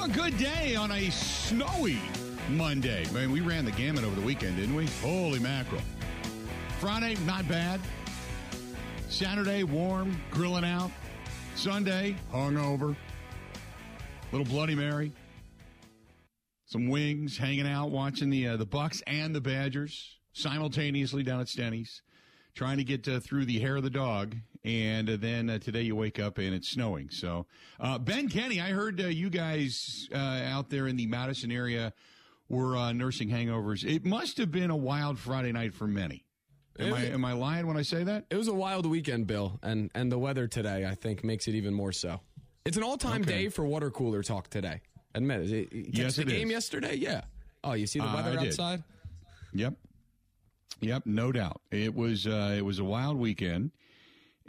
Well, good day on a snowy Monday. Man, we ran the gamut over the weekend, didn't we? Holy mackerel. Friday, not bad. Saturday, warm, grilling out. Sunday, hungover. Little Bloody Mary. Some wings, hanging out, watching the uh, the Bucks and the Badgers simultaneously down at Stenny's, trying to get uh, through the hair of the dog. And uh, then uh, today you wake up and it's snowing. So, uh, Ben Kenny, I heard uh, you guys uh, out there in the Madison area were uh, nursing hangovers. It must have been a wild Friday night for many. Am I am I lying when I say that? It was a wild weekend, Bill, and and the weather today I think makes it even more so. It's an all time Okay. day for water cooler talk today. Admit it. it, it Yes, the it game is. yesterday. Yeah. Oh, you see the weather outside? Yep. Yep, no doubt. It was uh, it was a wild weekend,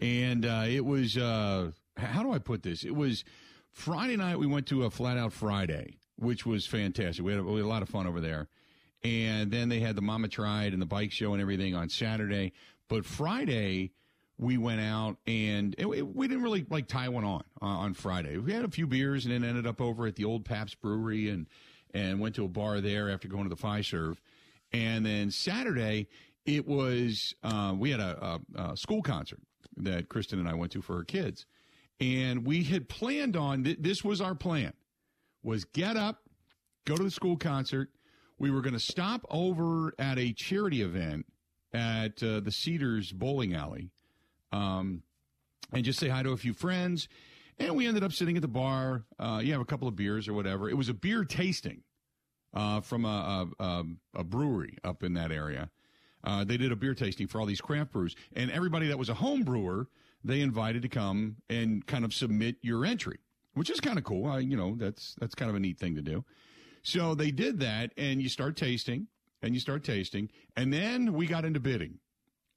and uh, it was uh, how do I put this? It was Friday night. We went to a flat out Friday, which was fantastic. We had, a, we had a lot of fun over there, and then they had the Mama Tried and the bike show and everything on Saturday. But Friday we went out and it, it- we didn't really like tie one on uh, on Friday. We had a few beers and then ended up over at the old Pabst Brewery and and went to a bar there after going to the Fiserv. And then Saturday, it was uh, we had a, a, a school concert that Kristen and I went to for her kids, and we had planned on th- this was our plan was get up, go to the school concert. We were going to stop over at a charity event at uh, the Cedars Bowling Alley, um, and just say hi to a few friends. And we ended up sitting at the bar. Uh, you have a couple of beers or whatever. It was a beer tasting uh, from a, a, a, a brewery up in that area. Uh, they did a beer tasting for all these craft brews, and everybody that was a home brewer, they invited to come and kind of submit your entry, which is kind of cool. I, you know, that's that's kind of a neat thing to do. So they did that, and you start tasting, and you start tasting, and then we got into bidding.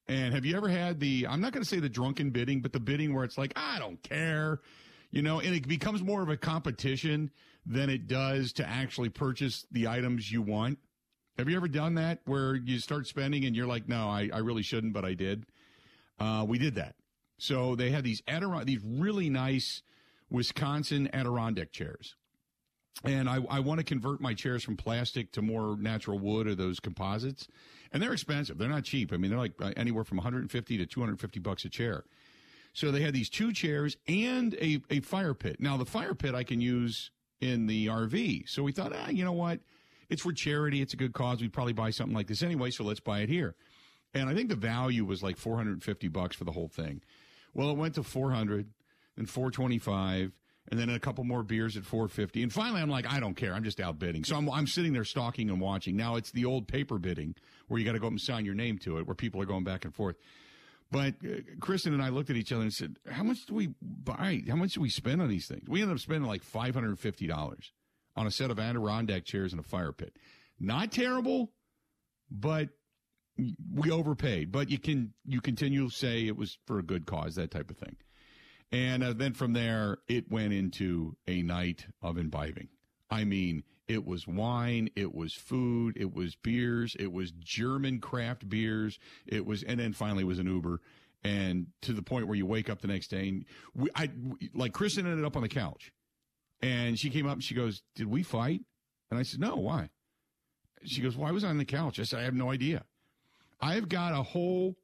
And have you ever had the, I'm not going to say the drunken bidding, but the bidding where it's like, I don't care, you know, and it becomes more of a competition than it does to actually purchase the items you want? Have you ever done that where you start spending and you're like, no, I, I really shouldn't, but I did? Uh, we did that. So they had these Adiron- these really nice Wisconsin Adirondack chairs. And I, I want to convert my chairs from plastic to more natural wood or those composites. And they're expensive. They're not cheap. I mean, they're like uh, anywhere from 150 to 250 bucks a chair. So they had these two chairs and a, a fire pit. Now, the fire pit I can use in the RV. So we thought, ah, you know what? it's for charity. It's a good cause. We'd probably buy something like this anyway. So let's buy it here. And I think the value was like 450 bucks for the whole thing. Well, it went to 400 and 425 and then a couple more beers at 450. And finally, I'm like, I don't care. I'm just out bidding. So I'm, I'm sitting there stalking and watching. Now it's the old paper bidding where you got to go up and sign your name to it, where people are going back and forth. But uh, Kristen and I looked at each other and said, how much do we buy? How much do we spend on these things? We ended up spending like $550 on a set of Adirondack chairs and a fire pit. Not terrible, but we overpaid. But you can you continue to say it was for a good cause, that type of thing. And uh, then from there, it went into a night of imbibing. I mean, it was wine, it was food, it was beers, it was German craft beers, it was, and then finally was an Uber. And to the point where you wake up the next day and we, I, like Kristen ended up on the couch and she came up and she goes, Did we fight? And I said, No, why? She goes, Why was I on the couch? I said, I have no idea. I've got a whole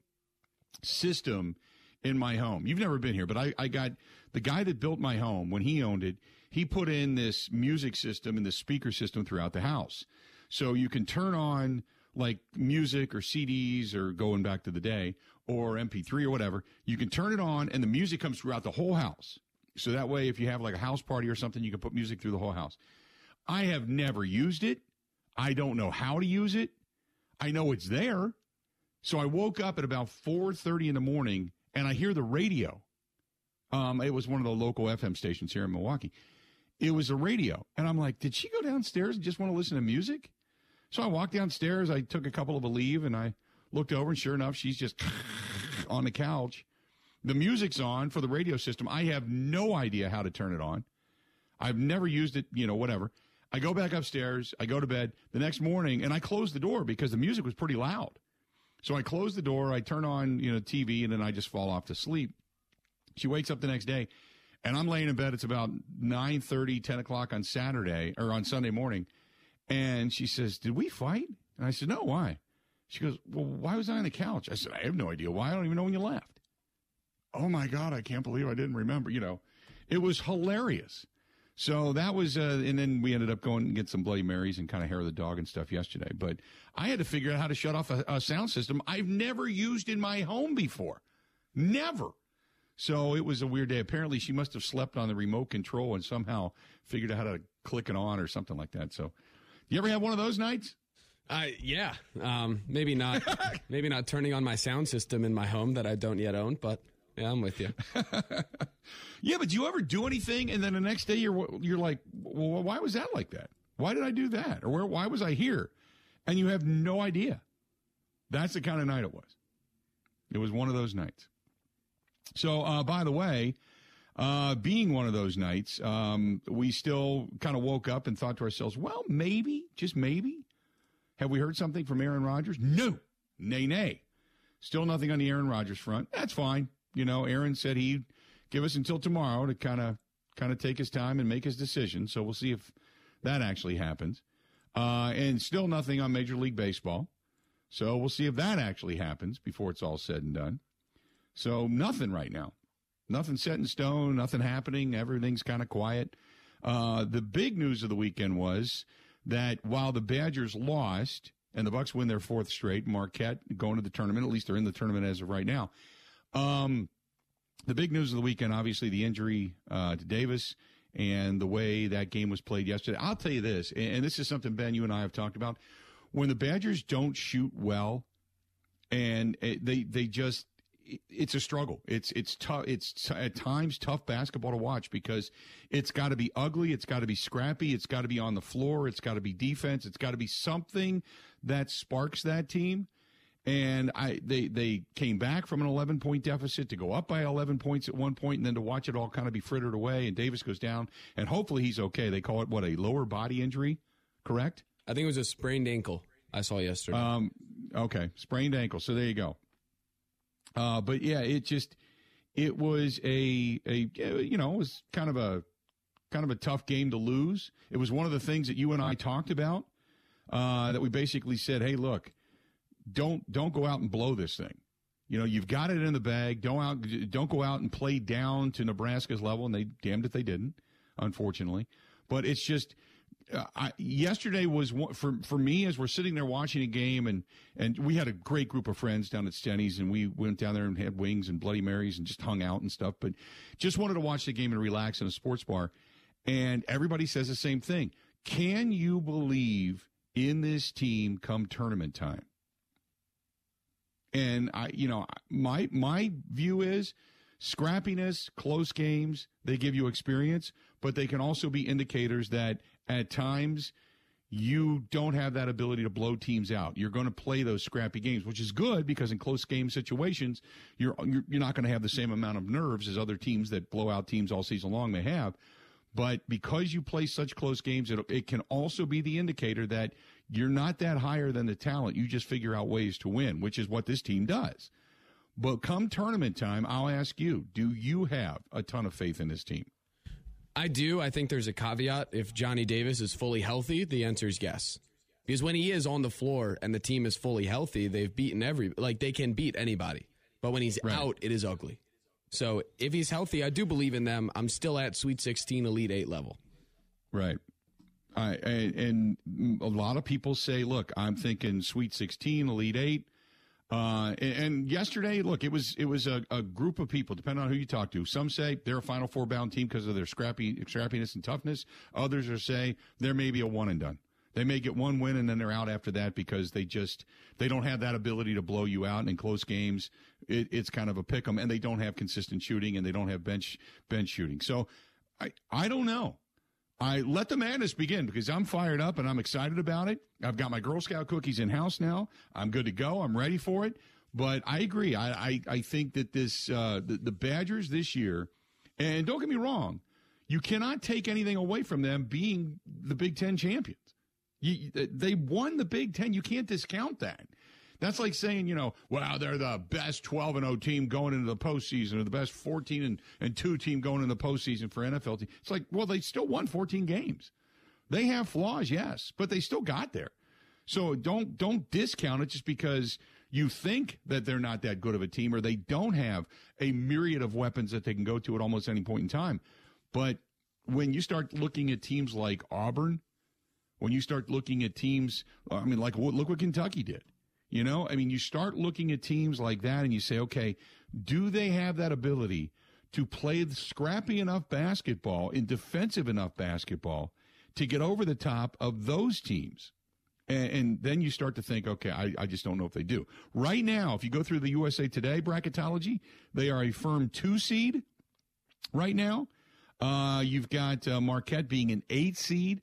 system in my home. You've never been here, but I, I got the guy that built my home when he owned it. He put in this music system and this speaker system throughout the house. So you can turn on like music or CDs or going back to the day or MP3 or whatever. You can turn it on and the music comes throughout the whole house. So that way, if you have like a house party or something, you can put music through the whole house. I have never used it. I don't know how to use it. I know it's there. So I woke up at about 4:30 in the morning and I hear the radio. Um, it was one of the local FM stations here in Milwaukee. It was a radio, and I'm like, did she go downstairs and just want to listen to music? So I walked downstairs. I took a couple of a leave, and I looked over, and sure enough, she's just on the couch. The music's on for the radio system. I have no idea how to turn it on. I've never used it, you know, whatever. I go back upstairs. I go to bed the next morning, and I close the door because the music was pretty loud. So I close the door, I turn on, you know, TV, and then I just fall off to sleep. She wakes up the next day, And I'm laying in bed. It's about 9 30, 10 o'clock on Saturday or on Sunday morning. And she says, Did we fight? And I said, No, why? She goes, Well, why was I on the couch? I said, I have no idea why. I don't even know when you left. Oh my God, I can't believe I didn't remember. You know, it was hilarious. So that was, uh, and then we ended up going and get some Bloody Marys and kind of hair of the dog and stuff yesterday. But I had to figure out how to shut off a, a sound system I've never used in my home before. Never. So it was a weird day. Apparently, she must have slept on the remote control and somehow figured out how to click it on or something like that. So, you ever have one of those nights? Uh, yeah, um, maybe not. maybe not turning on my sound system in my home that I don't yet own, but yeah, I'm with you. yeah, but do you ever do anything and then the next day you're you're like, well, why was that like that? Why did I do that? Or where? Why was I here? And you have no idea. That's the kind of night it was. It was one of those nights. So, uh, by the way, uh, being one of those nights, um, we still kind of woke up and thought to ourselves, well, maybe, just maybe, have we heard something from Aaron Rodgers? No, nay, nay. Still nothing on the Aaron Rodgers front. That's fine. You know, Aaron said he'd give us until tomorrow to kind of kind of take his time and make his decision. So we'll see if that actually happens. Uh, and still nothing on Major League Baseball. So we'll see if that actually happens before it's all said and done. So nothing right now. Nothing set in stone, nothing happening. Everything's kind of quiet. Uh, the big news of the weekend was that while the Badgers lost and the Bucks win their fourth straight, Marquette going to the tournament. At least they're in the tournament as of right now. Um, the big news of the weekend, obviously, the injury uh, to Davis and the way that game was played yesterday. I'll tell you this, and this is something Ben, you and I have talked about. When the Badgers don't shoot well, and they they just it's a struggle. It's it's tough. It's t- at times tough basketball to watch because it's got to be ugly. It's got to be scrappy. It's got to be on the floor. It's got to be defense. It's got to be something that sparks that team. And I they they came back from an 11 point deficit to go up by 11 points at one point, and then to watch it all kind of be frittered away. And Davis goes down, and hopefully he's okay. They call it what a lower body injury, correct? I think it was a sprained ankle. I saw yesterday. Um, okay, sprained ankle. So there you go. Uh, but yeah, it just it was a a you know it was kind of a kind of a tough game to lose. It was one of the things that you and I talked about uh, that we basically said, hey, look, don't don't go out and blow this thing. You know, you've got it in the bag. Don't out don't go out and play down to Nebraska's level, and they damned if they didn't, unfortunately. But it's just uh, I, yesterday was for for me as we're sitting there watching a game and and we had a great group of friends down at Stenny's and we went down there and had wings and Bloody Marys and just hung out and stuff. But just wanted to watch the game and relax in a sports bar. And everybody says the same thing. Can you believe in this team come tournament time? And I, you know, my my view is scrappiness, close games, they give you experience, but they can also be indicators that at times you don't have that ability to blow teams out. You're going to play those scrappy games, which is good because in close game situations, you're you're, you're not going to have the same amount of nerves as other teams that blow out teams all season long may have. But because you play such close games, it, it can also be the indicator that you're not that higher than the talent. You just figure out ways to win, which is what this team does. But come tournament time, I'll ask you: Do you have a ton of faith in this team? I do. I think there's a caveat. If Johnny Davis is fully healthy, the answer is yes. Because when he is on the floor and the team is fully healthy, they've beaten every like they can beat anybody. But when he's right. out, it is ugly. So if he's healthy, I do believe in them. I'm still at Sweet 16, Elite 8 level. Right. I, and a lot of people say, look, I'm thinking Sweet 16, Elite 8. Uh, and, yesterday, look, it was it was a, a, group of people, depending on who you talk to. Some say they're a Final Four bound team because of their scrappy scrappiness and toughness. Others are say there may be a one and done. They may get one win and then they're out after that because they just they don't have that ability to blow you out in close games. It, it's kind of a pick 'em, and they don't have consistent shooting and they don't have bench bench shooting. So I I don't know. I let the madness begin because I'm fired up and I'm excited about it. I've got my Girl Scout cookies in house now. I'm good to go. I'm ready for it. But I agree. I I, I think that this uh, the, the Badgers this year, and don't get me wrong, you cannot take anything away from them being the Big Ten champions. You, they won the Big Ten. You can't discount that. That's like saying, you know, wow, they're the best 12 and 0 team going into the postseason or the best 14 and, and 2 team going into the postseason for NFL team. It's like, well, they still won 14 games. They have flaws, yes, but they still got there. So don't don't discount it just because you think that they're not that good of a team or they don't have a myriad of weapons that they can go to at almost any point in time. But when you start looking at teams like Auburn, when you start looking at teams, I mean, like look what Kentucky did. You know, I mean, you start looking at teams like that and you say, okay, do they have that ability to play scrappy enough basketball and defensive enough basketball to get over the top of those teams? And, and then you start to think, okay, I, I just don't know if they do. Right now, if you go through the USA Today bracketology, they are a firm two seed right now. Uh, you've got uh, Marquette being an eight seed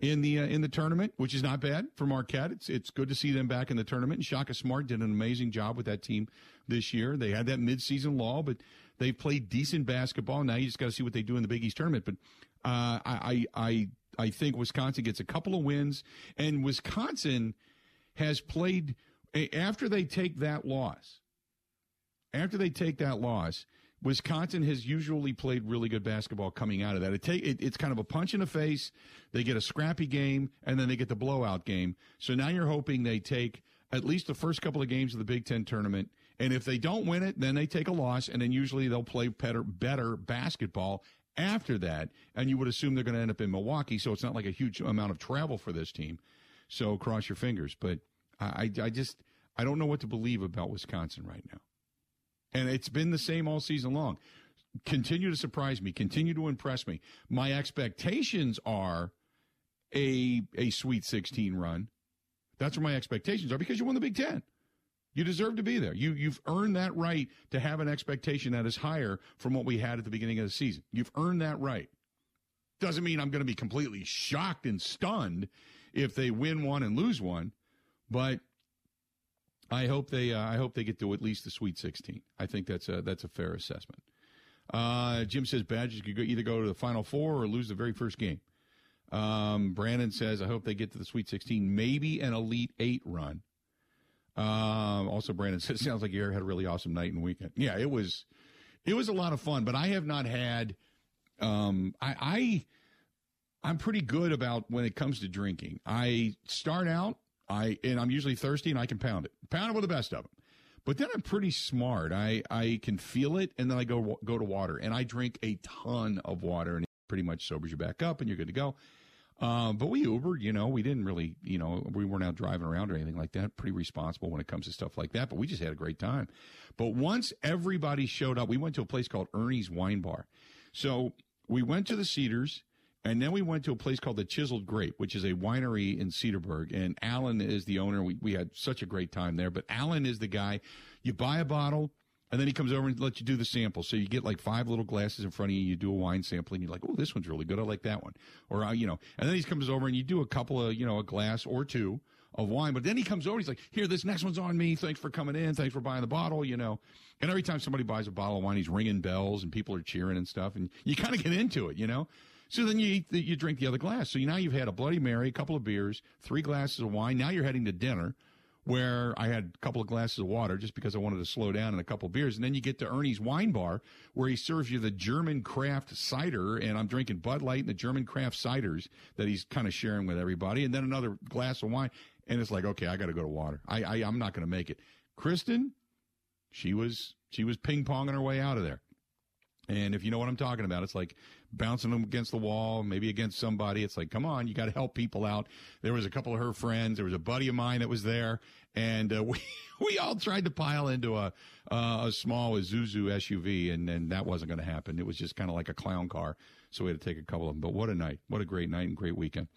in the uh, in the tournament, which is not bad for Marquette. It's it's good to see them back in the tournament. And Shaka Smart did an amazing job with that team this year. They had that midseason law, but they've played decent basketball. Now you just got to see what they do in the Big East tournament. But uh, I I I think Wisconsin gets a couple of wins, and Wisconsin has played after they take that loss. After they take that loss, Wisconsin has usually played really good basketball coming out of that. It take it, it's kind of a punch in the face. They get a scrappy game, and then they get the blowout game. So now you're hoping they take at least the first couple of games of the Big Ten tournament. And if they don't win it, then they take a loss, and then usually they'll play better, better basketball after that. And you would assume they're going to end up in Milwaukee, so it's not like a huge amount of travel for this team. So cross your fingers. But I, I just I don't know what to believe about Wisconsin right now. And it's been the same all season long. Continue to surprise me, continue to impress me. My expectations are a a Sweet 16 run. That's where my expectations are because you won the Big Ten. You deserve to be there. You you've earned that right to have an expectation that is higher from what we had at the beginning of the season. You've earned that right. Doesn't mean I'm going to be completely shocked and stunned if they win one and lose one, but I hope they uh, I hope they get to at least the Sweet 16. I think that's a that's a fair assessment. Uh, Jim says Badgers could go, either go to the Final Four or lose the very first game. Um, Brandon says I hope they get to the Sweet 16, maybe an Elite Eight run. Um, also, Brandon says sounds like you had a really awesome night and weekend. Yeah, it was it was a lot of fun, but I have not had. Um, I, I I'm pretty good about when it comes to drinking. I start out I and I'm usually thirsty and I can pound it, pound it with the best of them. But then I'm pretty smart. I I can feel it and then I go go to water and I drink a ton of water and it pretty much sobers you back up and you're good to go. Um, but we Ubered, you know, we didn't really, you know, we weren't out driving around or anything like that. Pretty responsible when it comes to stuff like that. But we just had a great time. But once everybody showed up, we went to a place called Ernie's Wine Bar. So we went to the Cedars and then we went to a place called the Chiseled Grape, which is a winery in Cedarburg. And Alan is the owner. We, we had such a great time there. But Alan is the guy. You buy a bottle, and then he comes over and lets you do the sample. So you get like five little glasses in front of you. You do a wine sampling. And you're like, oh, this one's really good. I like that one. Or, uh, you know, and then he comes over and you do a couple of, you know, a glass or two of wine. But then he comes over. He's like, here, this next one's on me. Thanks for coming in. Thanks for buying the bottle, you know. And every time somebody buys a bottle of wine, he's ringing bells and people are cheering and stuff. And you kind of get into it, you know. So then you eat the, you drink the other glass. So now you've had a Bloody Mary, a couple of beers, three glasses of wine. Now you're heading to dinner, where I had a couple of glasses of water just because I wanted to slow down and a couple of beers. And then you get to Ernie's Wine Bar, where he serves you the German craft cider, and I'm drinking Bud Light and the German craft ciders that he's kind of sharing with everybody, and then another glass of wine. And it's like, okay, I got to go to water. I, I I'm not going to make it. Kristen, she was she was ping ponging her way out of there. And if you know what I'm talking about, it's like bouncing them against the wall, maybe against somebody. It's like, come on, you got to help people out. There was a couple of her friends. There was a buddy of mine that was there, and uh, we we all tried to pile into a uh, a small Isuzu SUV, and and that wasn't going to happen. It was just kind of like a clown car, so we had to take a couple of them. But what a night! What a great night and great weekend.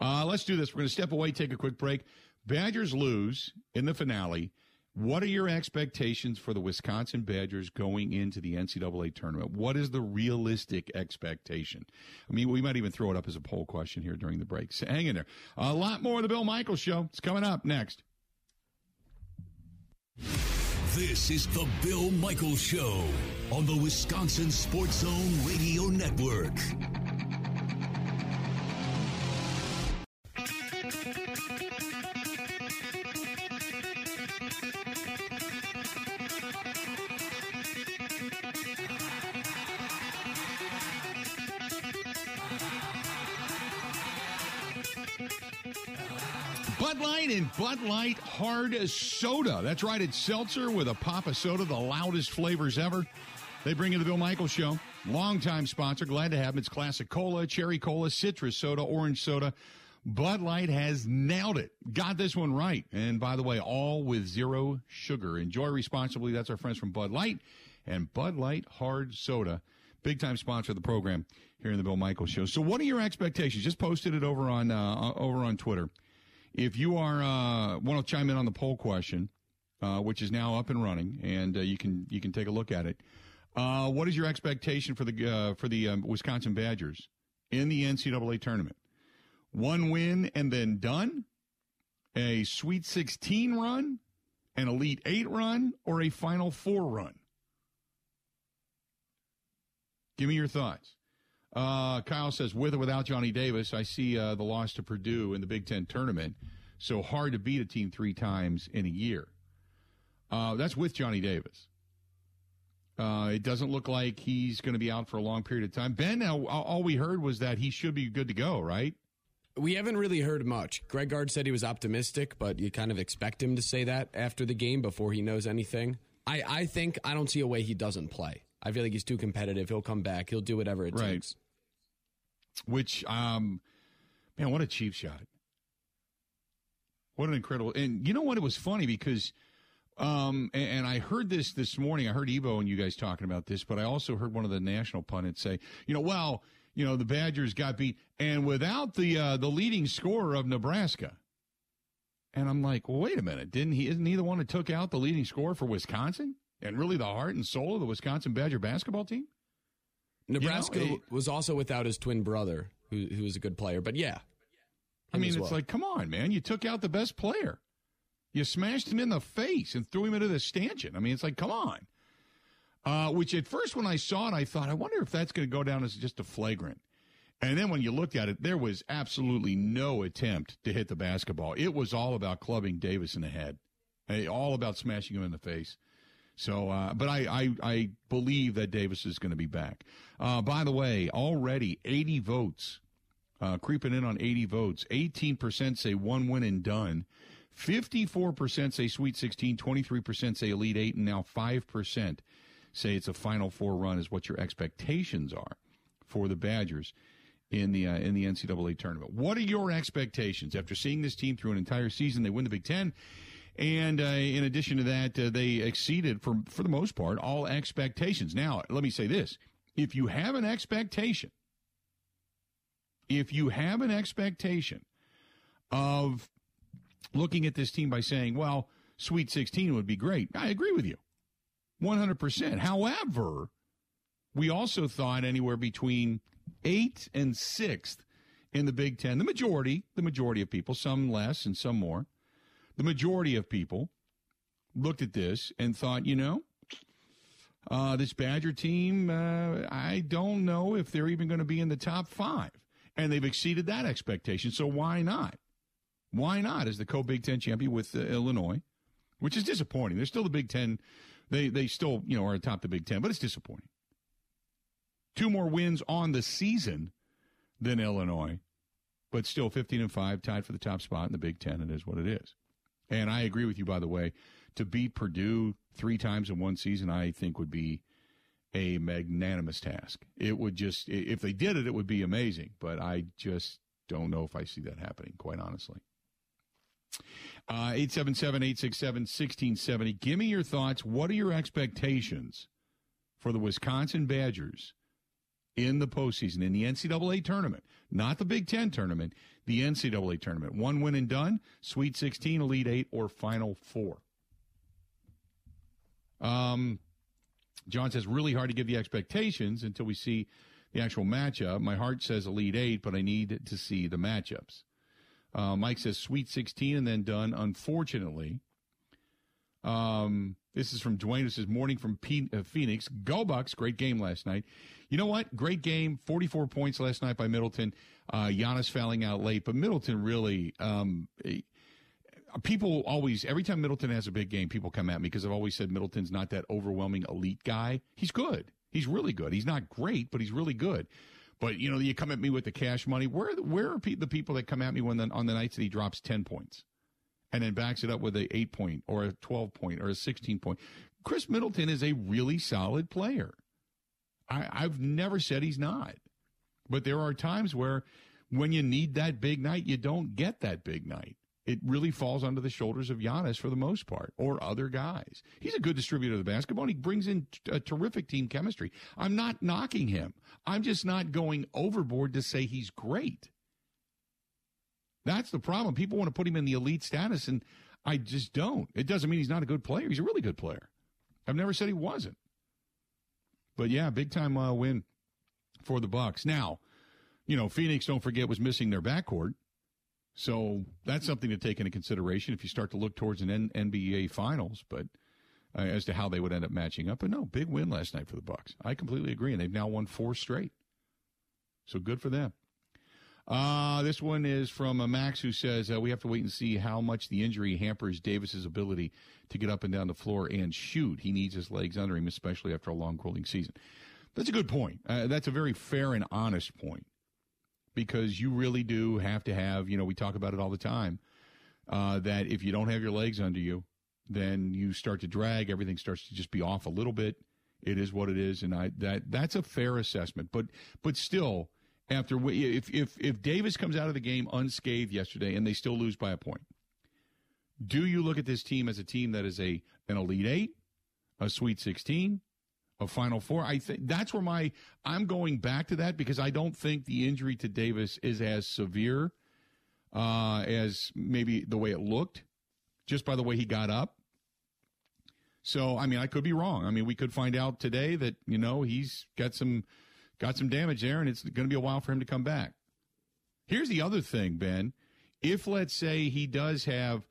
Uh, let's do this. We're going to step away, take a quick break. Badgers lose in the finale. What are your expectations for the Wisconsin Badgers going into the NCAA tournament? What is the realistic expectation? I mean, we might even throw it up as a poll question here during the break. So hang in there. A lot more of the Bill Michaels Show. It's coming up next. This is the Bill Michaels Show on the Wisconsin Sports Zone Radio Network. Bud Light Hard Soda. That's right, it's seltzer with a pop of soda, the loudest flavors ever. They bring you the Bill Michaels Show. Longtime sponsor. Glad to have them. It's classic cola, cherry cola, citrus soda, orange soda. Bud Light has nailed it. Got this one right. And by the way, all with zero sugar. Enjoy responsibly. That's our friends from Bud Light and Bud Light Hard Soda. Big time sponsor of the program here in the Bill Michaels Show. So, what are your expectations? Just posted it over on uh, over on Twitter. If you are uh, want to chime in on the poll question, uh, which is now up and running, and uh, you can you can take a look at it. Uh, what is your expectation for the uh, for the um, Wisconsin Badgers in the NCAA tournament? One win and then done, a Sweet 16 run, an Elite Eight run, or a Final Four run? Give me your thoughts. Uh, Kyle says, with or without Johnny Davis, I see uh, the loss to Purdue in the Big Ten tournament. So hard to beat a team three times in a year. Uh, that's with Johnny Davis. Uh, it doesn't look like he's going to be out for a long period of time. Ben, all we heard was that he should be good to go, right? We haven't really heard much. Greg Gard said he was optimistic, but you kind of expect him to say that after the game before he knows anything. I, I think I don't see a way he doesn't play. I feel like he's too competitive. He'll come back. He'll do whatever it right. takes. Which, um, man, what a cheap shot! What an incredible! And you know what? It was funny because, um, and, and I heard this this morning. I heard Evo and you guys talking about this, but I also heard one of the national pundits say, you know, well, you know, the Badgers got beat, and without the uh, the leading scorer of Nebraska. And I'm like, well, wait a minute, didn't he? Isn't he the one that took out the leading scorer for Wisconsin? And really the heart and soul of the Wisconsin Badger basketball team? Nebraska you know, was also without his twin brother, who who was a good player. But yeah, I mean, it's well. like, come on, man! You took out the best player, you smashed him in the face and threw him into the stanchion. I mean, it's like, come on. Uh, which at first, when I saw it, I thought, I wonder if that's going to go down as just a flagrant. And then when you looked at it, there was absolutely no attempt to hit the basketball. It was all about clubbing Davis in the head, hey, all about smashing him in the face. So, uh, but I, I, I, believe that Davis is going to be back. Uh, by the way, already 80 votes, uh, creeping in on 80 votes. 18% say one win and done. 54% say Sweet 16. 23% say Elite Eight. And now 5% say it's a Final Four run is what your expectations are for the Badgers in the uh, in the NCAA tournament. What are your expectations after seeing this team through an entire season? They win the Big Ten and uh, in addition to that, uh, they exceeded, for, for the most part, all expectations. Now, let me say this if you have an expectation, if you have an expectation of looking at this team by saying, well, Sweet 16 would be great, I agree with you 100%. However, we also thought anywhere between eighth and sixth in the Big Ten. The majority, the majority of people, some less and some more, the majority of people looked at this and thought, you know, uh, this Badger team, uh, I don't know if they're even going to be in the top five. And they've exceeded that expectation. So why not? Why not as the co Big Ten champion with uh, Illinois, which is disappointing. They're still the Big Ten. They, they still, you know, are atop the Big Ten, but it's disappointing. Two more wins on the season than Illinois, but still 15 and 5, tied for the top spot in the Big Ten. It is what it is. And I agree with you, by the way. To beat Purdue three times in one season, I think would be a magnanimous task. It would just, if they did it, it would be amazing. But I just don't know if I see that happening, quite honestly. Uh, 877 867 1670. Give me your thoughts. What are your expectations for the Wisconsin Badgers in the postseason, in the NCAA tournament, not the Big Ten tournament, the NCAA tournament. One win and done, Sweet 16, Elite Eight, or Final Four. Um, John says, really hard to give the expectations until we see the actual matchup. My heart says Elite Eight, but I need to see the matchups. Uh, Mike says Sweet 16 and then done. Unfortunately, um, this is from Dwayne. This is morning from P- uh, Phoenix. Go Bucks! Great game last night. You know what? Great game. 44 points last night by Middleton. Uh, Giannis fouling out late, but Middleton really. Um, eh, people always, every time Middleton has a big game, people come at me because I've always said Middleton's not that overwhelming elite guy. He's good. He's really good. He's not great, but he's really good. But you know, you come at me with the cash money. Where where are the people that come at me when the, on the nights that he drops ten points? And then backs it up with a eight point or a 12 point or a 16 point. Khris Middleton is a really solid player. I, I've never said he's not. But there are times where when you need that big night, you don't get that big night. It really falls onto the shoulders of Giannis for the most part, or other guys. He's a good distributor of the basketball. And he brings in a terrific team chemistry. I'm not knocking him. I'm just not going overboard to say he's great. That's the problem. People want to put him in the elite status, and I just don't. It doesn't mean he's not a good player. He's a really good player. I've never said he wasn't. But yeah, big time uh, win for the Bucks. Now, you know, Phoenix, don't forget, was missing their backcourt. So that's something to take into consideration if you start to look towards an N- NBA Finals, but uh, as to how they would end up matching up. But no, big win last night for the Bucks. I completely agree, and they've now won four straight. So good for them. Uh, this one is from uh, Max, who says uh, we have to wait and see how much the injury hampers Davis's ability to get up and down the floor and shoot. He needs his legs under him, especially after a long, grueling season. That's a good point. Uh, that's a very fair and honest point because you really do have to have, you know, we talk about it all the time, uh, that if you don't have your legs under you, then you start to drag. Everything starts to just be off a little bit. It is what it is, and I that that's a fair assessment. But but still, after if if if Davis comes out of the game unscathed yesterday and they still lose by a point, do you look at this team as a team that is a an elite eight, a Sweet Sixteen, a Final Four? I think that's where my I'm going back to that because I don't think the injury to Davis is as severe uh, as maybe the way it looked, just by the way he got up. So I mean, I could be wrong. I mean, we could find out today that you know he's got some got some damage there, and it's going to be a while for him to come back. Here's the other thing, Ben. If let's say he does have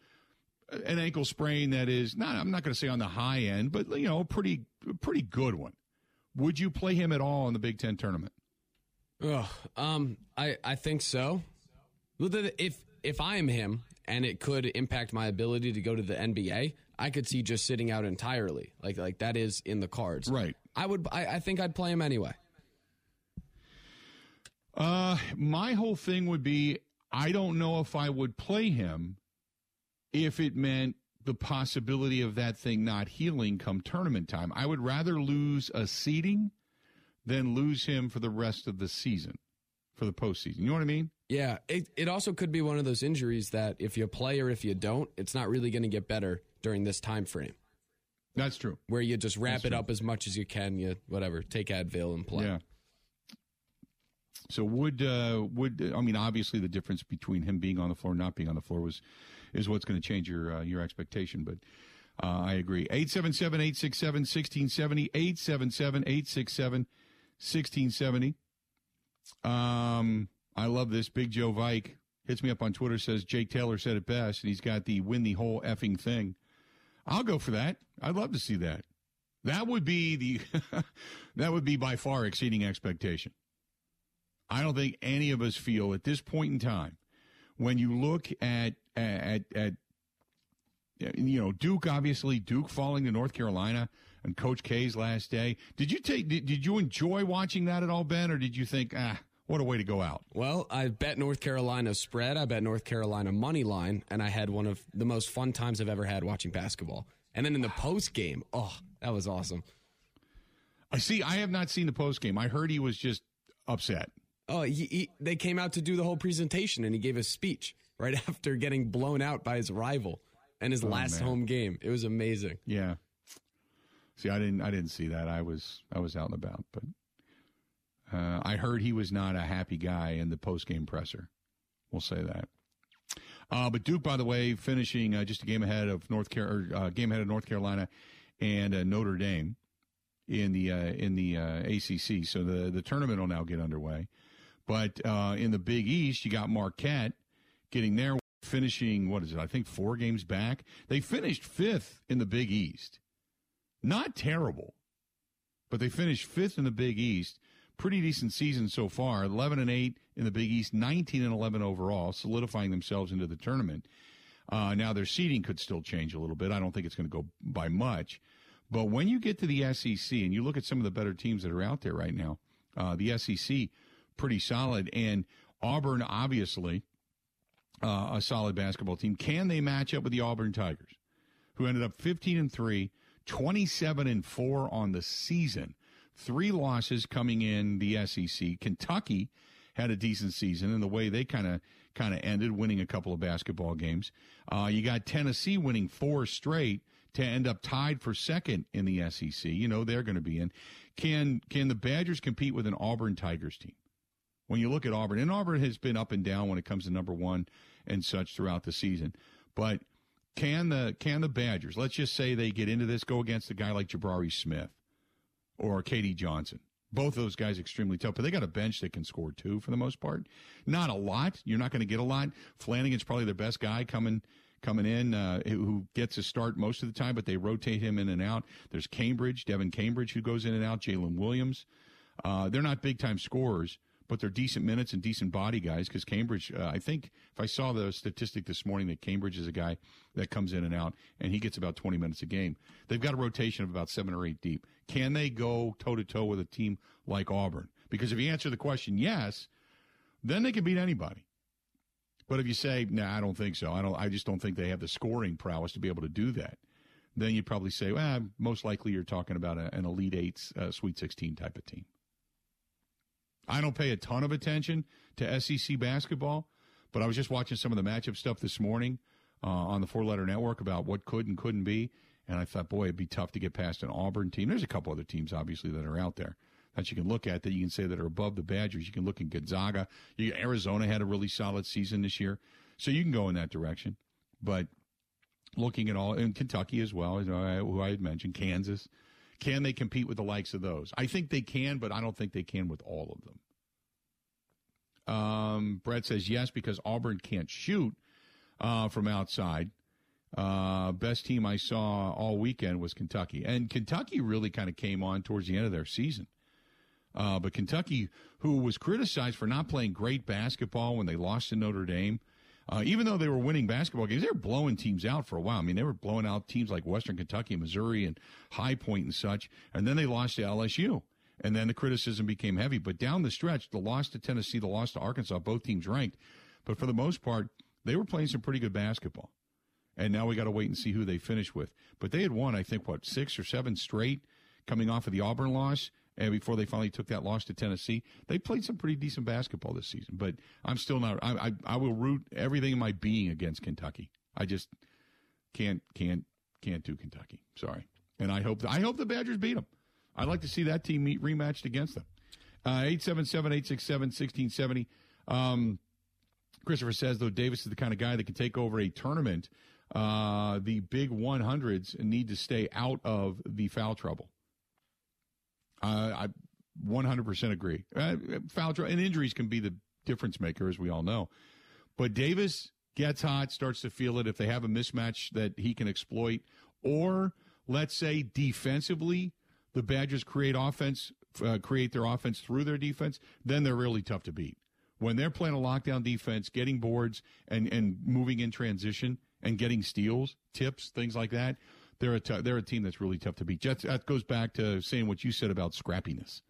an ankle sprain that is not, I'm not going to say on the high end, but you know, a pretty, pretty good one. Would you play him at all in the Big Ten tournament? Oh, um, I I think so. If if I am him and it could impact my ability to go to the NBA, I could see just sitting out entirely. Like like that is in the cards. Right. I would. I, I think I'd play him anyway. Uh, my whole thing would be I don't know if I would play him if it meant the possibility of that thing not healing come tournament time. I would rather lose a seeding than lose him for the rest of the season, for the postseason. You know what I mean? Yeah. It, it also could be one of those injuries that if you play or if you don't, it's not really going to get better during this time frame. That's true. Where you just wrap That's it true. up as much as you can, you whatever, take Advil and play. Yeah. So would uh, would I mean obviously the difference between him being on the floor and not being on the floor was is what's going to change your uh, your expectation. But uh, I agree. 877-867-1670, 877-867-1670. Um, I love this. Big Joe Vike hits me up on Twitter, says Jake Taylor said it best, and he's got the win the whole effing thing. I'll go for that. I'd love to see that. That would be the that would be by far exceeding expectation. I don't think any of us feel at this point in time when you look at at at you know Duke obviously Duke falling to North Carolina and Coach K's last day. Did you take did, did you enjoy watching that at all Ben or did you think ah what a way to go out? Well, I bet North Carolina spread. I bet North Carolina money line, and I had one of the most fun times I've ever had watching basketball. And then in the post game, oh, that was awesome. I see I have not seen the post game. I heard he was just upset. Oh, he, he, they came out to do the whole presentation, and he gave a speech right after getting blown out by his rival and his last man. home game. It was amazing. Yeah. See, I didn't I didn't see that. I was I was out and about, but uh, I heard he was not a happy guy in the post game presser. We'll say that. Uh, but Duke, by the way, finishing uh, just a game ahead of North Car- uh, game ahead of North Carolina and uh, Notre Dame in the uh, in the uh, ACC. So the the tournament will now get underway. But uh, in the Big East, you got Marquette getting there, finishing what is it? I think four games back. They finished fifth in the Big East. Not terrible, but they finished fifth in the Big East. Pretty decent season so far. Eleven and eight in the Big East, nineteen and eleven overall, solidifying themselves into the tournament. Uh, now their seeding could still change a little bit. I don't think it's going to go by much. But when you get to the SEC and you look at some of the better teams that are out there right now, uh, the SEC pretty solid, and Auburn obviously uh, a solid basketball team. Can they match up with the Auburn Tigers, who ended up 15 and 3, 27 and 4 on the season? Three losses coming in the SEC. Kentucky had a decent season, and the way they kind of kind of ended, winning a couple of basketball games. Uh, you got Tennessee winning four straight to end up tied for second in the SEC. You know they're going to be in. Can can the Badgers compete with an Auburn Tigers team? When you look at Auburn, and Auburn has been up and down when it comes to number one and such throughout the season, but can the can the Badgers? Let's just say they get into this, go against a guy like Jabari Smith or KD Johnson. Both of those guys extremely tough, but they got a bench that can score too for the most part. Not a lot. You're not going to get a lot. Flanigan's probably their best guy coming coming in uh, who gets a start most of the time, but they rotate him in and out. There's Cambridge, Devan Cambridge, who goes in and out. Jaylin Williams. Uh, they're not big time scorers, but they're decent minutes and decent body guys because Cambridge, uh, I think if I saw the statistic this morning that Cambridge is a guy that comes in and out and he gets about 20 minutes a game. They've got a rotation of about seven or eight deep. Can they go toe to toe with a team like Auburn? Because if you answer the question yes, then they can beat anybody. But if you say, nah, I don't think so. I don't. I just don't think they have the scoring prowess to be able to do that. Then you'd probably say, well, most likely you're talking about a, an Elite Eight, uh, Sweet 16 type of team. I don't pay a ton of attention to SEC basketball, but I was just watching some of the matchup stuff this morning uh, on the Four Letter Network about what could and couldn't be, and I thought, boy, it'd be tough to get past an Auburn team. There's a couple other teams, obviously, that are out there that you can look at that you can say that are above the Badgers. You can look at Gonzaga. You, Arizona had a really solid season this year, so you can go in that direction. But looking at all, in Kentucky as well, who I had mentioned, Kansas, can they compete with the likes of those? I think they can, but I don't think they can with all of them. Um, Brett says yes because Auburn can't shoot uh, from outside. Uh, best team I saw all weekend was Kentucky, and Kentucky really kind of came on towards the end of their season. Uh, but Kentucky, who was criticized for not playing great basketball when they lost to Notre Dame, uh, even though they were winning basketball games, they were blowing teams out for a while. I mean, they were blowing out teams like Western Kentucky, Missouri, and High Point and such. And then they lost to LSU. And then the criticism became heavy. But down the stretch, the loss to Tennessee, the loss to Arkansas, both teams ranked. But for the most part, they were playing some pretty good basketball. And now we got to wait and see who they finish with. But they had won, I think, what, six or seven straight coming off of the Auburn loss and before they finally took that loss to Tennessee, they played some pretty decent basketball this season. But I'm still not. I I, I will root everything in my being against Kentucky. I just can't can't can't do Kentucky. Sorry, and I hope I hope the Badgers beat them. I'd like to see that team meet rematched against them. Uh, eight seven seven eight six seven sixteen seventy. Um, Christopher says though Davis is the kind of guy that can take over a tournament. Uh, the big 100s need to stay out of the foul trouble. Uh, I 100% agree. Uh, foul trouble and injuries can be the difference maker, as we all know. But Davis gets hot, starts to feel it. If they have a mismatch that he can exploit, or let's say defensively, the Badgers create offense, uh, create their offense through their defense, then they're really tough to beat. When they're playing a lockdown defense, getting boards and, and moving in transition and getting steals, tips, things like that, they're a t- they're a team that's really tough to beat. Jets, that goes back to saying what you said about scrappiness.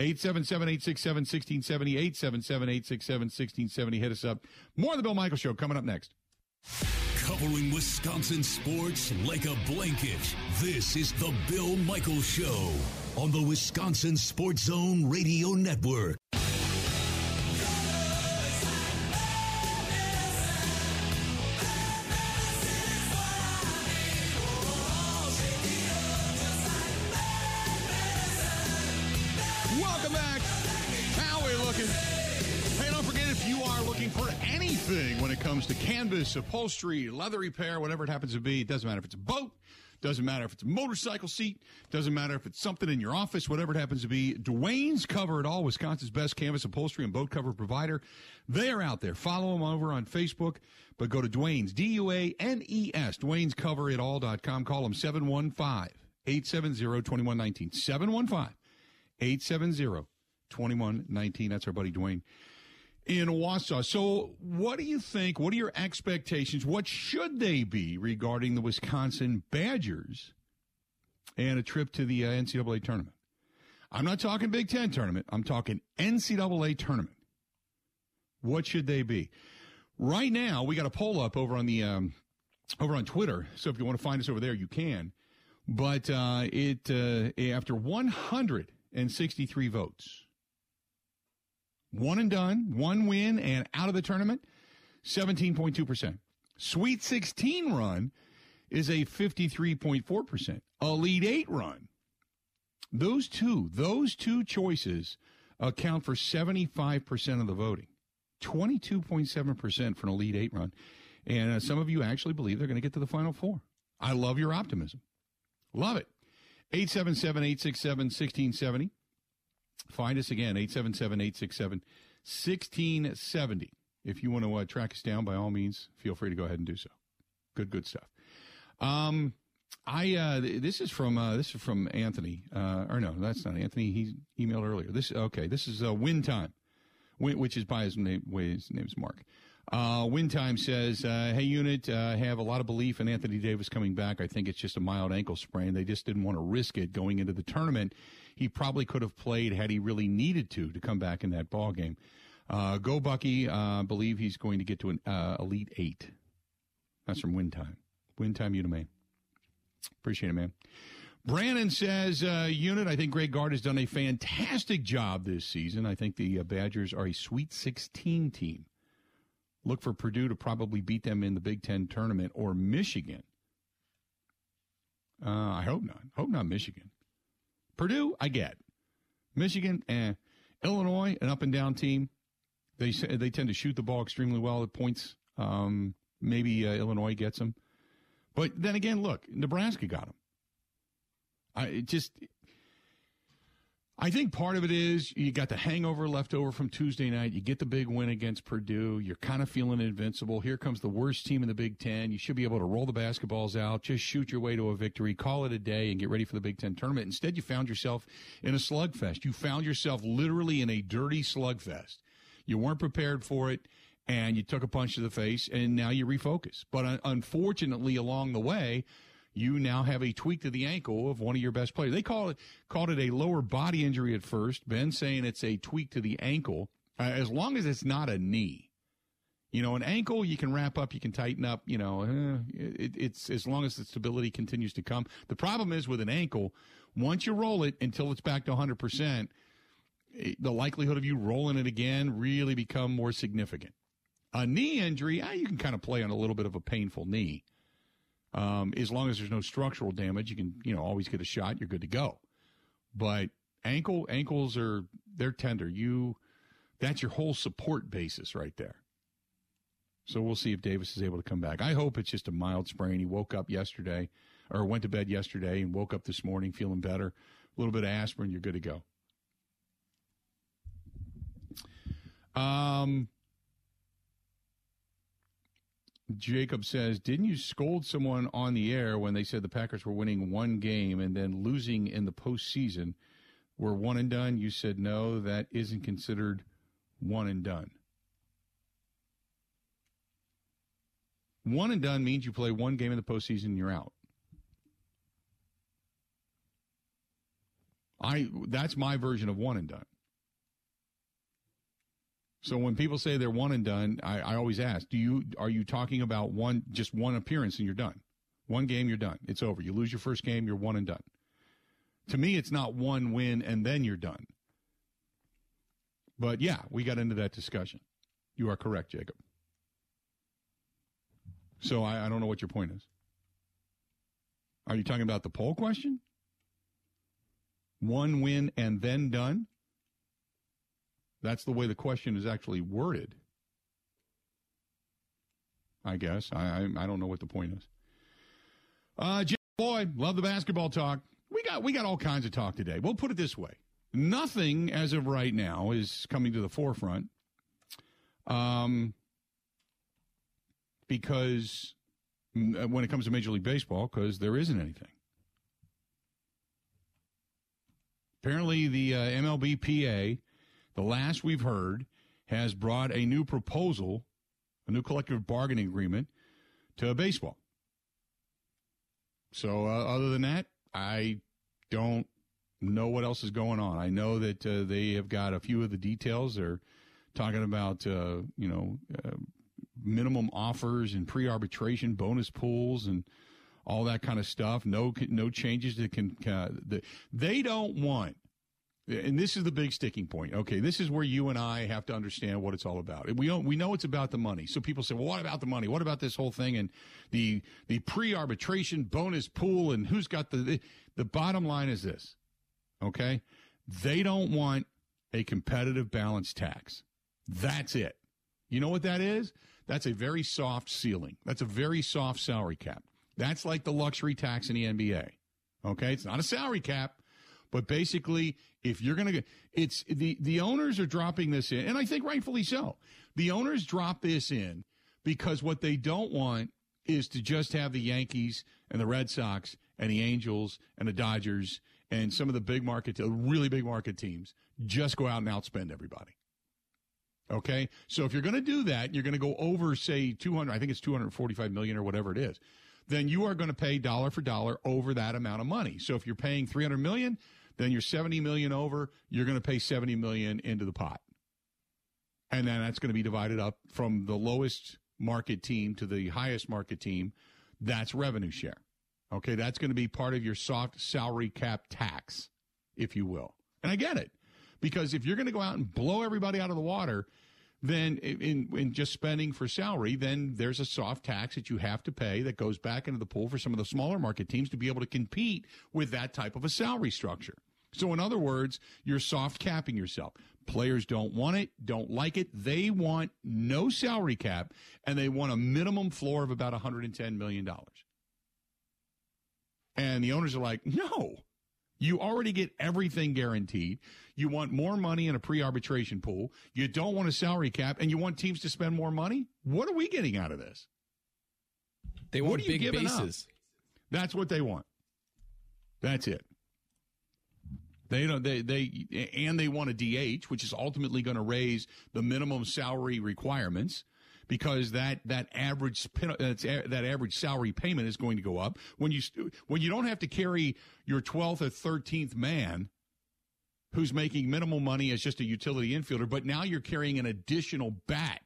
877-867-1670, 877-867-1670. Hit us up. More of the Bill Michael Show coming up next. Covering Wisconsin sports like a blanket. This is the Bill Michael Show on the Wisconsin Sports Zone Radio Network. Comes to canvas, upholstery, leather repair, whatever it happens to be. It doesn't matter if it's a boat, doesn't matter if it's a motorcycle seat, doesn't matter if it's something in your office, whatever it happens to be. Duane's Cover It All, Wisconsin's best canvas, upholstery, and boat cover provider. They are out there. Follow them over on Facebook, but go to Duane's, D U A N E S, Duane'sCoverItAll.com. Call them 715 870 2119. 715 870 2119. That's our buddy Duane in Wausau. So, what do you think? What are your expectations? What should they be regarding the Wisconsin Badgers and a trip to the uh, NCAA tournament? I'm not talking Big Ten tournament. I'm talking NCAA tournament. What should they be? Right now, we got a poll up over on the um, over on Twitter. So if you want to find us over there, you can. But uh, it uh, after 163 votes, one and done, one win, and out of the tournament, 17.2 percent. Sweet 16 run is a 53.4 percent. Elite Eight run. Those two, those two choices account for 75 percent of the voting. 22.7 percent for an Elite Eight run. And uh, some of you actually believe they're going to get to the Final Four. I love your optimism. Love it. 877 867 1670. Find us again, 877 867 1670. If you want to uh, track us down, by all means, feel free to go ahead and do so. Good, good stuff. Um, I uh, this is from uh, this is from Anthony. Uh, or no, that's not Anthony. He emailed earlier. This okay. This is uh, win time, which is by his name. His name's Mark. Uh, Win Time says, uh, "Hey, unit, uh, have a lot of belief in Anthony Davis coming back. I think it's just a mild ankle sprain. They just didn't want to risk it going into the tournament. He probably could have played had he really needed to to come back in that ball game. Uh, go Bucky. Uh, believe he's going to get to an uh, elite eight. That's from Win Time. Win Time, Unit Appreciate it, man." Brandon says, uh, Unit, I think Greg Gard has done a fantastic job this season. I think the uh, Badgers are a Sweet 16 team. Look for Purdue to probably beat them in the Big Ten tournament or Michigan. Uh, I hope not. Hope not Michigan. Purdue, I get. Michigan, eh. Illinois, an up and down team. They they tend to shoot the ball extremely well at points. Um, maybe uh, Illinois gets them, but then again, look, Nebraska got them. I just I think part of it is you got the hangover left over from Tuesday night. You get the big win against Purdue. You're kind of feeling invincible. Here comes the worst team in the Big Ten. You should be able to roll the basketballs out, just shoot your way to a victory, call it a day, and get ready for the Big Ten tournament. Instead, you found yourself in a slugfest. You found yourself literally in a dirty slugfest. You weren't prepared for it, and you took a punch to the face, and now you refocus. But uh, unfortunately, along the way, you now have a tweak to the ankle of one of your best players. They call it called it a lower body injury at first. Ben saying it's a tweak to the ankle, uh, as long as it's not a knee. You know, an ankle you can wrap up, you can tighten up. You know, uh, it, it's as long as the stability continues to come. The problem is with an ankle, once you roll it until it's back to 100 percent, the likelihood of you rolling it again really become more significant. A knee injury, ah, you can kind of play on a little bit of a painful knee. Um, as long as there's no structural damage, you can you know always get a shot. You're good to go. But ankle ankles are they're tender. You that's your whole support basis right there. So we'll see if Davis is able to come back. I hope it's just a mild sprain. He woke up yesterday or went to bed yesterday and woke up this morning feeling better. A little bit of aspirin, you're good to go. Um, Jacob says, Didn't you scold someone on the air when they said the Packers were winning one game and then losing in the postseason? Were one and done? You said, No, that isn't considered one and done. One and done means you play one game in the postseason and you're out. I that's my version of one and done. So when people say they're one and done, I, I always ask, do you are you talking about one just one appearance and you're done? One game, you're done. It's over. You lose your first game, you're one and done. To me, it's not one win and then you're done. But yeah, we got into that discussion. You are correct, Jacob. So I, I don't know what your point is. Are you talking about the poll question? One win and then done? That's the way the question is actually worded. I guess. I, I, I don't know what the point is. Uh, Jim Boyd, love the basketball talk. We got we got all kinds of talk today. We'll put it this way: nothing as of right now is coming to the forefront, um, because mm, when it comes to Major League Baseball, because there isn't anything. Apparently, the uh, MLBPA the last we've heard, has brought a new proposal, a new collective bargaining agreement to baseball. So, uh, other than that, I don't know what else is going on. I know that uh, they have got a few of the details. They're talking about, uh, you know, uh, minimum offers and pre-arbitration bonus pools and all that kind of stuff. No, no changes that can. Uh, the, they don't want. And this is the big sticking point. Okay, this is where you and I have to understand what it's all about. We don't, we know it's about the money. So people say, "Well, what about the money? What about this whole thing and the the pre-arbitration bonus pool and who's got the the, the bottom line is this. Okay? They don't want a competitive balance tax. That's it. You know what that is? That's a very soft ceiling. That's a very soft salary cap. That's like the luxury tax in the NBA. Okay? It's not a salary cap, but basically if you're going to it's the the owners are dropping this in and I think rightfully so. The owners drop this in because what they don't want is to just have the Yankees and the Red Sox and the Angels and the Dodgers and some of the big market, really big market teams just go out and outspend everybody. Okay, so if you're going to do that, you're going to go over, say, 200. I think it's 245 million or whatever it is. Then you are going to pay dollar for dollar over that amount of money. So if you're paying 300 million, then you're 70 million over. You're going to pay 70 million into the pot, and then that's going to be divided up from the lowest market team to the highest market team. That's revenue share. Okay, that's going to be part of your soft salary cap tax, if you will. And I get it. Because if you're going to go out and blow everybody out of the water, then in, in just spending for salary, then there's a soft tax that you have to pay that goes back into the pool for some of the smaller market teams to be able to compete with that type of a salary structure. So, in other words, you're soft capping yourself. Players don't want it, don't like it. They want no salary cap, and they want a minimum floor of about $110 million. And the owners are like, no, you already get everything guaranteed. You want more money in a pre arbitration pool. You don't want a salary cap, and you want teams to spend more money. What are we getting out of this? They want big bases. Up? That's what they want. That's it. They don't. They they and they want a DH, which is ultimately going to raise the minimum salary requirements because that that average that average salary payment is going to go up when you when you don't have to carry your 12th or 13th man who's making minimal money as just a utility infielder, but now you're carrying an additional bat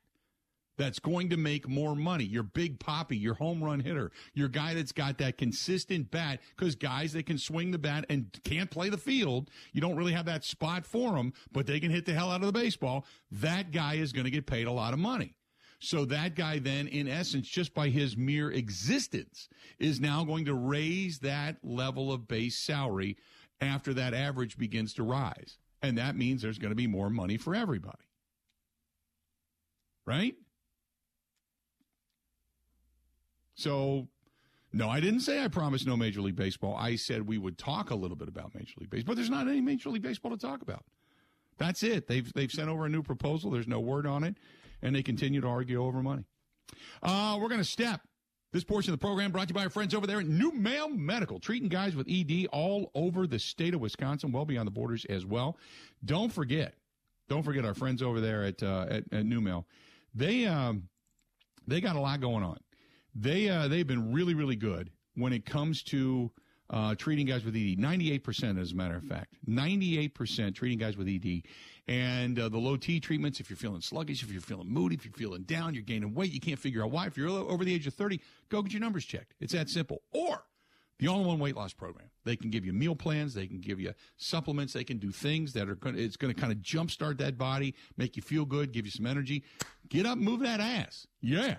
that's going to make more money. Your Big Papi, your home run hitter, your guy that's got that consistent bat because guys that can swing the bat and can't play the field, you don't really have that spot for them, but they can hit the hell out of the baseball. That guy is going to get paid a lot of money. So that guy then, in essence, just by his mere existence, is now going to raise that level of base salary after that average begins to rise. And that means there's going to be more money for everybody. Right? So, no, I didn't say I promised no Major League Baseball. I said we would talk a little bit about Major League Baseball, but there's not any Major League Baseball to talk about. That's it. They've they've sent over a new proposal. There's no word on it and they continue to argue over money. Uh, we're going to step. This portion of the program brought to you by our friends over there at NuMale Medical, treating guys with ED all over the state of Wisconsin, well beyond the borders as well. Don't forget, don't forget our friends over there at uh, at, at NuMale. They um, they got a lot going on. They uh, they've been really really good when it comes to uh, treating guys with ED. 98%, as a matter of fact. 98% treating guys with ED. And uh, the low T treatments, if you're feeling sluggish, if you're feeling moody, if you're feeling down, you're gaining weight, you can't figure out why. If you're over the age of 30, go get your numbers checked. It's that simple. Or the all-in-one weight loss program. They can give you meal plans. They can give you supplements. They can do things that are going. It's going to kind of jumpstart that body, make you feel good, give you some energy. Get up, move that ass. Yeah,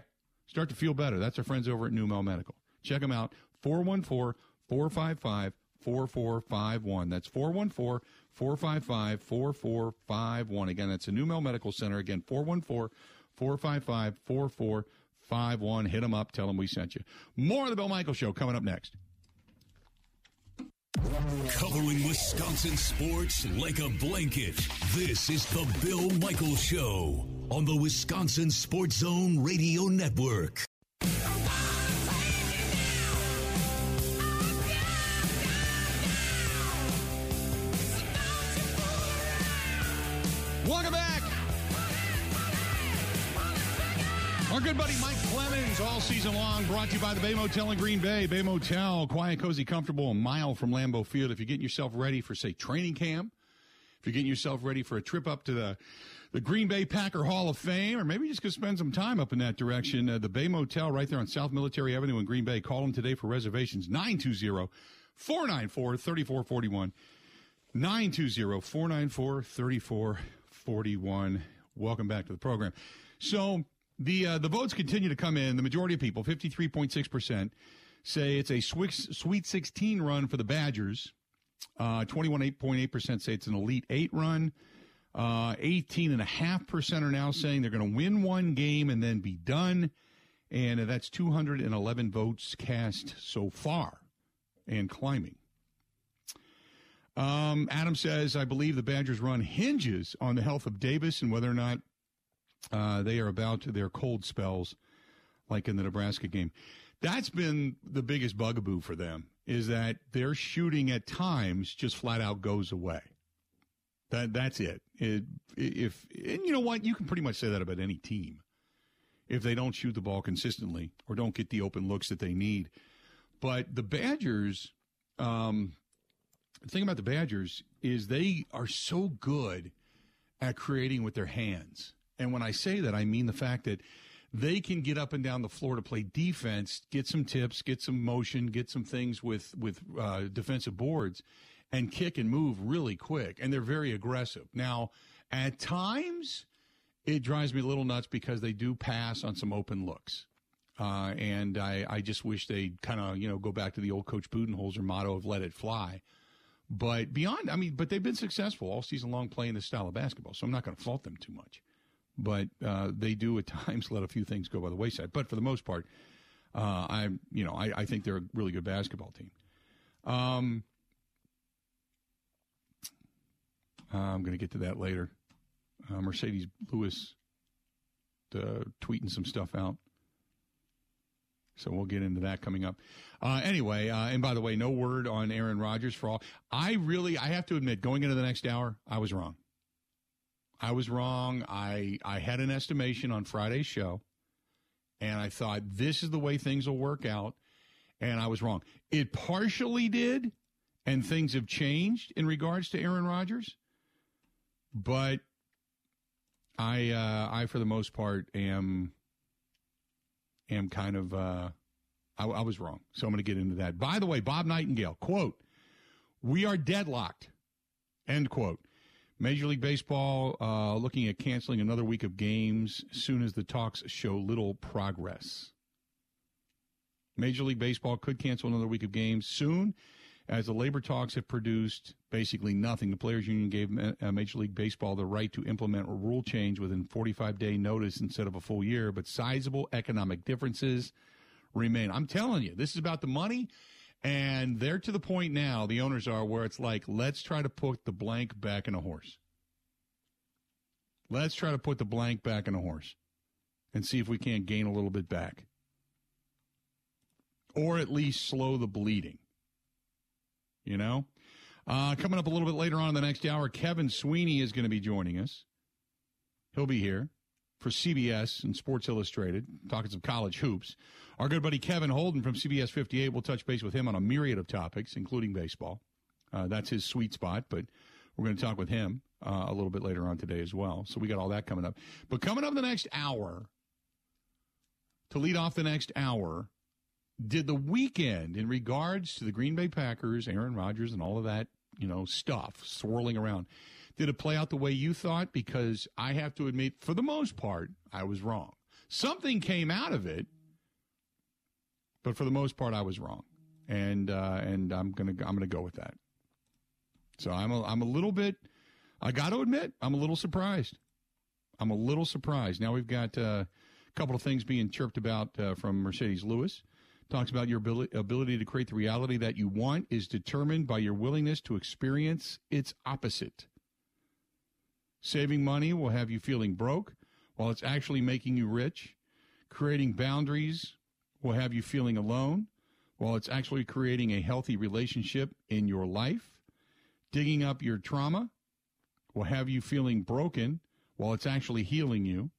start to feel better. That's our friends over at NuMale Medical. Check them out. 414 455 4451. That's 414 455 4451. Again, that's a NuMale Medical Center. Again, 414 455 4451. Hit them up. Tell them we sent you. More of the Bill Michael Show coming up next. Covering Wisconsin sports like a blanket. This is the Bill Michael Show on the Wisconsin Sports Zone Radio Network. Welcome back. Our good buddy Mike Clemens, all season long, brought to you by the Bay Motel in Green Bay. Bay Motel, quiet, cozy, comfortable, a mile from Lambeau Field. If you're getting yourself ready for, say, training camp, if you're getting yourself ready for a trip up to the the Green Bay Packer Hall of Fame, or maybe just go spend some time up in that direction. Uh, the Bay Motel right there on South Military Avenue in Green Bay. Call them today for reservations 920 494 3441. 920 494 3441. Welcome back to the program. So the uh, the votes continue to come in. The majority of people, 53.6%, say it's a Sweet 16 run for the Badgers. Uh, 21.8% say it's an Elite 8 run. Uh, 18.5% are now saying they're going to win one game and then be done. And that's 211 votes cast so far and climbing. Um, Adam says, I believe the Badgers' run hinges on the health of Davis and whether or not uh, they are about their cold spells, like in the Nebraska game. That's been the biggest bugaboo for them is that their shooting at times just flat out goes away. That that's it. it. If and you know what, you can pretty much say that about any team. If they don't shoot the ball consistently or don't get the open looks that they need, but the Badgers, um, the thing about the Badgers is they are so good at creating with their hands. And when I say that, I mean the fact that they can get up and down the floor to play defense, get some tips, get some motion, get some things with with uh, defensive boards, and kick and move really quick, and they're very aggressive. Now, at times, it drives me a little nuts because they do pass on some open looks. Uh, and I, I just wish they'd kind of, you know, go back to the old Coach Budenholzer motto of let it fly. But beyond, I mean, but they've been successful all season long playing this style of basketball, so I'm not going to fault them too much. But uh, they do at times let a few things go by the wayside. But for the most part, uh, I, you know, I, I think they're a really good basketball team. Um, Uh, I'm going to get to that later. Uh, Marcedes Lewis uh, tweeting some stuff out. So we'll get into that coming up. Uh, anyway, uh, and by the way, no word on Aaron Rodgers for all. I really, I have to admit, going into the next hour, I was wrong. I was wrong. I I had an estimation on Friday's show, and I thought this is the way things will work out, and I was wrong. It partially did, and things have changed in regards to Aaron Rodgers. But I, uh, I for the most part am am kind of uh, I, I was wrong. So I'm going to get into that. By the way, Bob Nightingale quote: "We are deadlocked." End quote. Major League Baseball uh, looking at canceling another week of games soon as the talks show little progress. Major League Baseball could cancel another week of games soon as the labor talks have produced basically nothing. The Players Union gave uh, Major League Baseball the right to implement a rule change within 45 day notice instead of a full year, but sizable economic differences remain. I'm telling you, this is about the money. And they're to the point now, the owners are, where it's like, let's try to put the blank back in a horse. Let's try to put the blank back in a horse and see if we can't gain a little bit back. Or at least slow the bleeding. You know? Uh, coming up a little bit later on in the next hour, Kevin Sweeney is going to be joining us. He'll be here for CBS and Sports Illustrated, talking some college hoops. Our good buddy Kevin Holden from CBS 58 will touch base with him on a myriad of topics, including baseball. Uh, that's his sweet spot, but we're going to talk with him uh, a little bit later on today as well. So we got all that coming up. But coming up the next hour, to lead off the next hour, did the weekend in regards to the Green Bay Packers, Aaron Rodgers, and all of that, you know, stuff swirling around, did it play out the way you thought? Because I have to admit, for the most part, I was wrong. Something came out of it, but for the most part, I was wrong, and uh, and I'm gonna I'm gonna go with that. So I'm a, I'm a little bit. I got to admit, I'm a little surprised. I'm a little surprised. Now we've got uh, a couple of things being chirped about uh, from Marcedes Lewis talks about your ability to create the reality that you want is determined by your willingness to experience its opposite. Saving money will have you feeling broke while it's actually making you rich. Creating boundaries will have you feeling alone while it's actually creating a healthy relationship in your life. Digging up your trauma will have you feeling broken while it's actually healing you.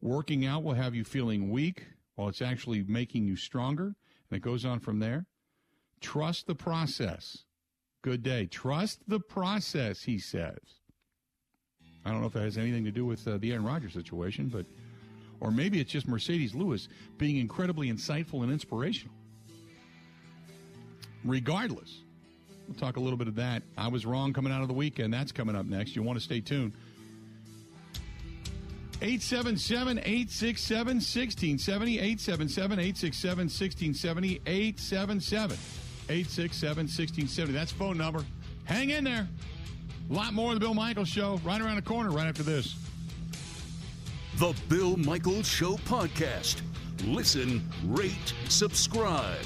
Working out will have you feeling weak while it's actually making you stronger. It goes on from there. Trust the process. Good day. Trust the process, he says. I don't know if that has anything to do with uh, the Aaron Rodgers situation, but or maybe it's just Marcedes Lewis being incredibly insightful and inspirational. Regardless, we'll talk a little bit of that. I was wrong coming out of the weekend. That's coming up next. You want to stay tuned. 877 867 1670. 877 867 1670. 877 867 1670. That's phone number. Hang in there. A lot more of the Bill Michaels Show right around the corner right after this. The Bill Michaels Show podcast. Listen, rate, subscribe.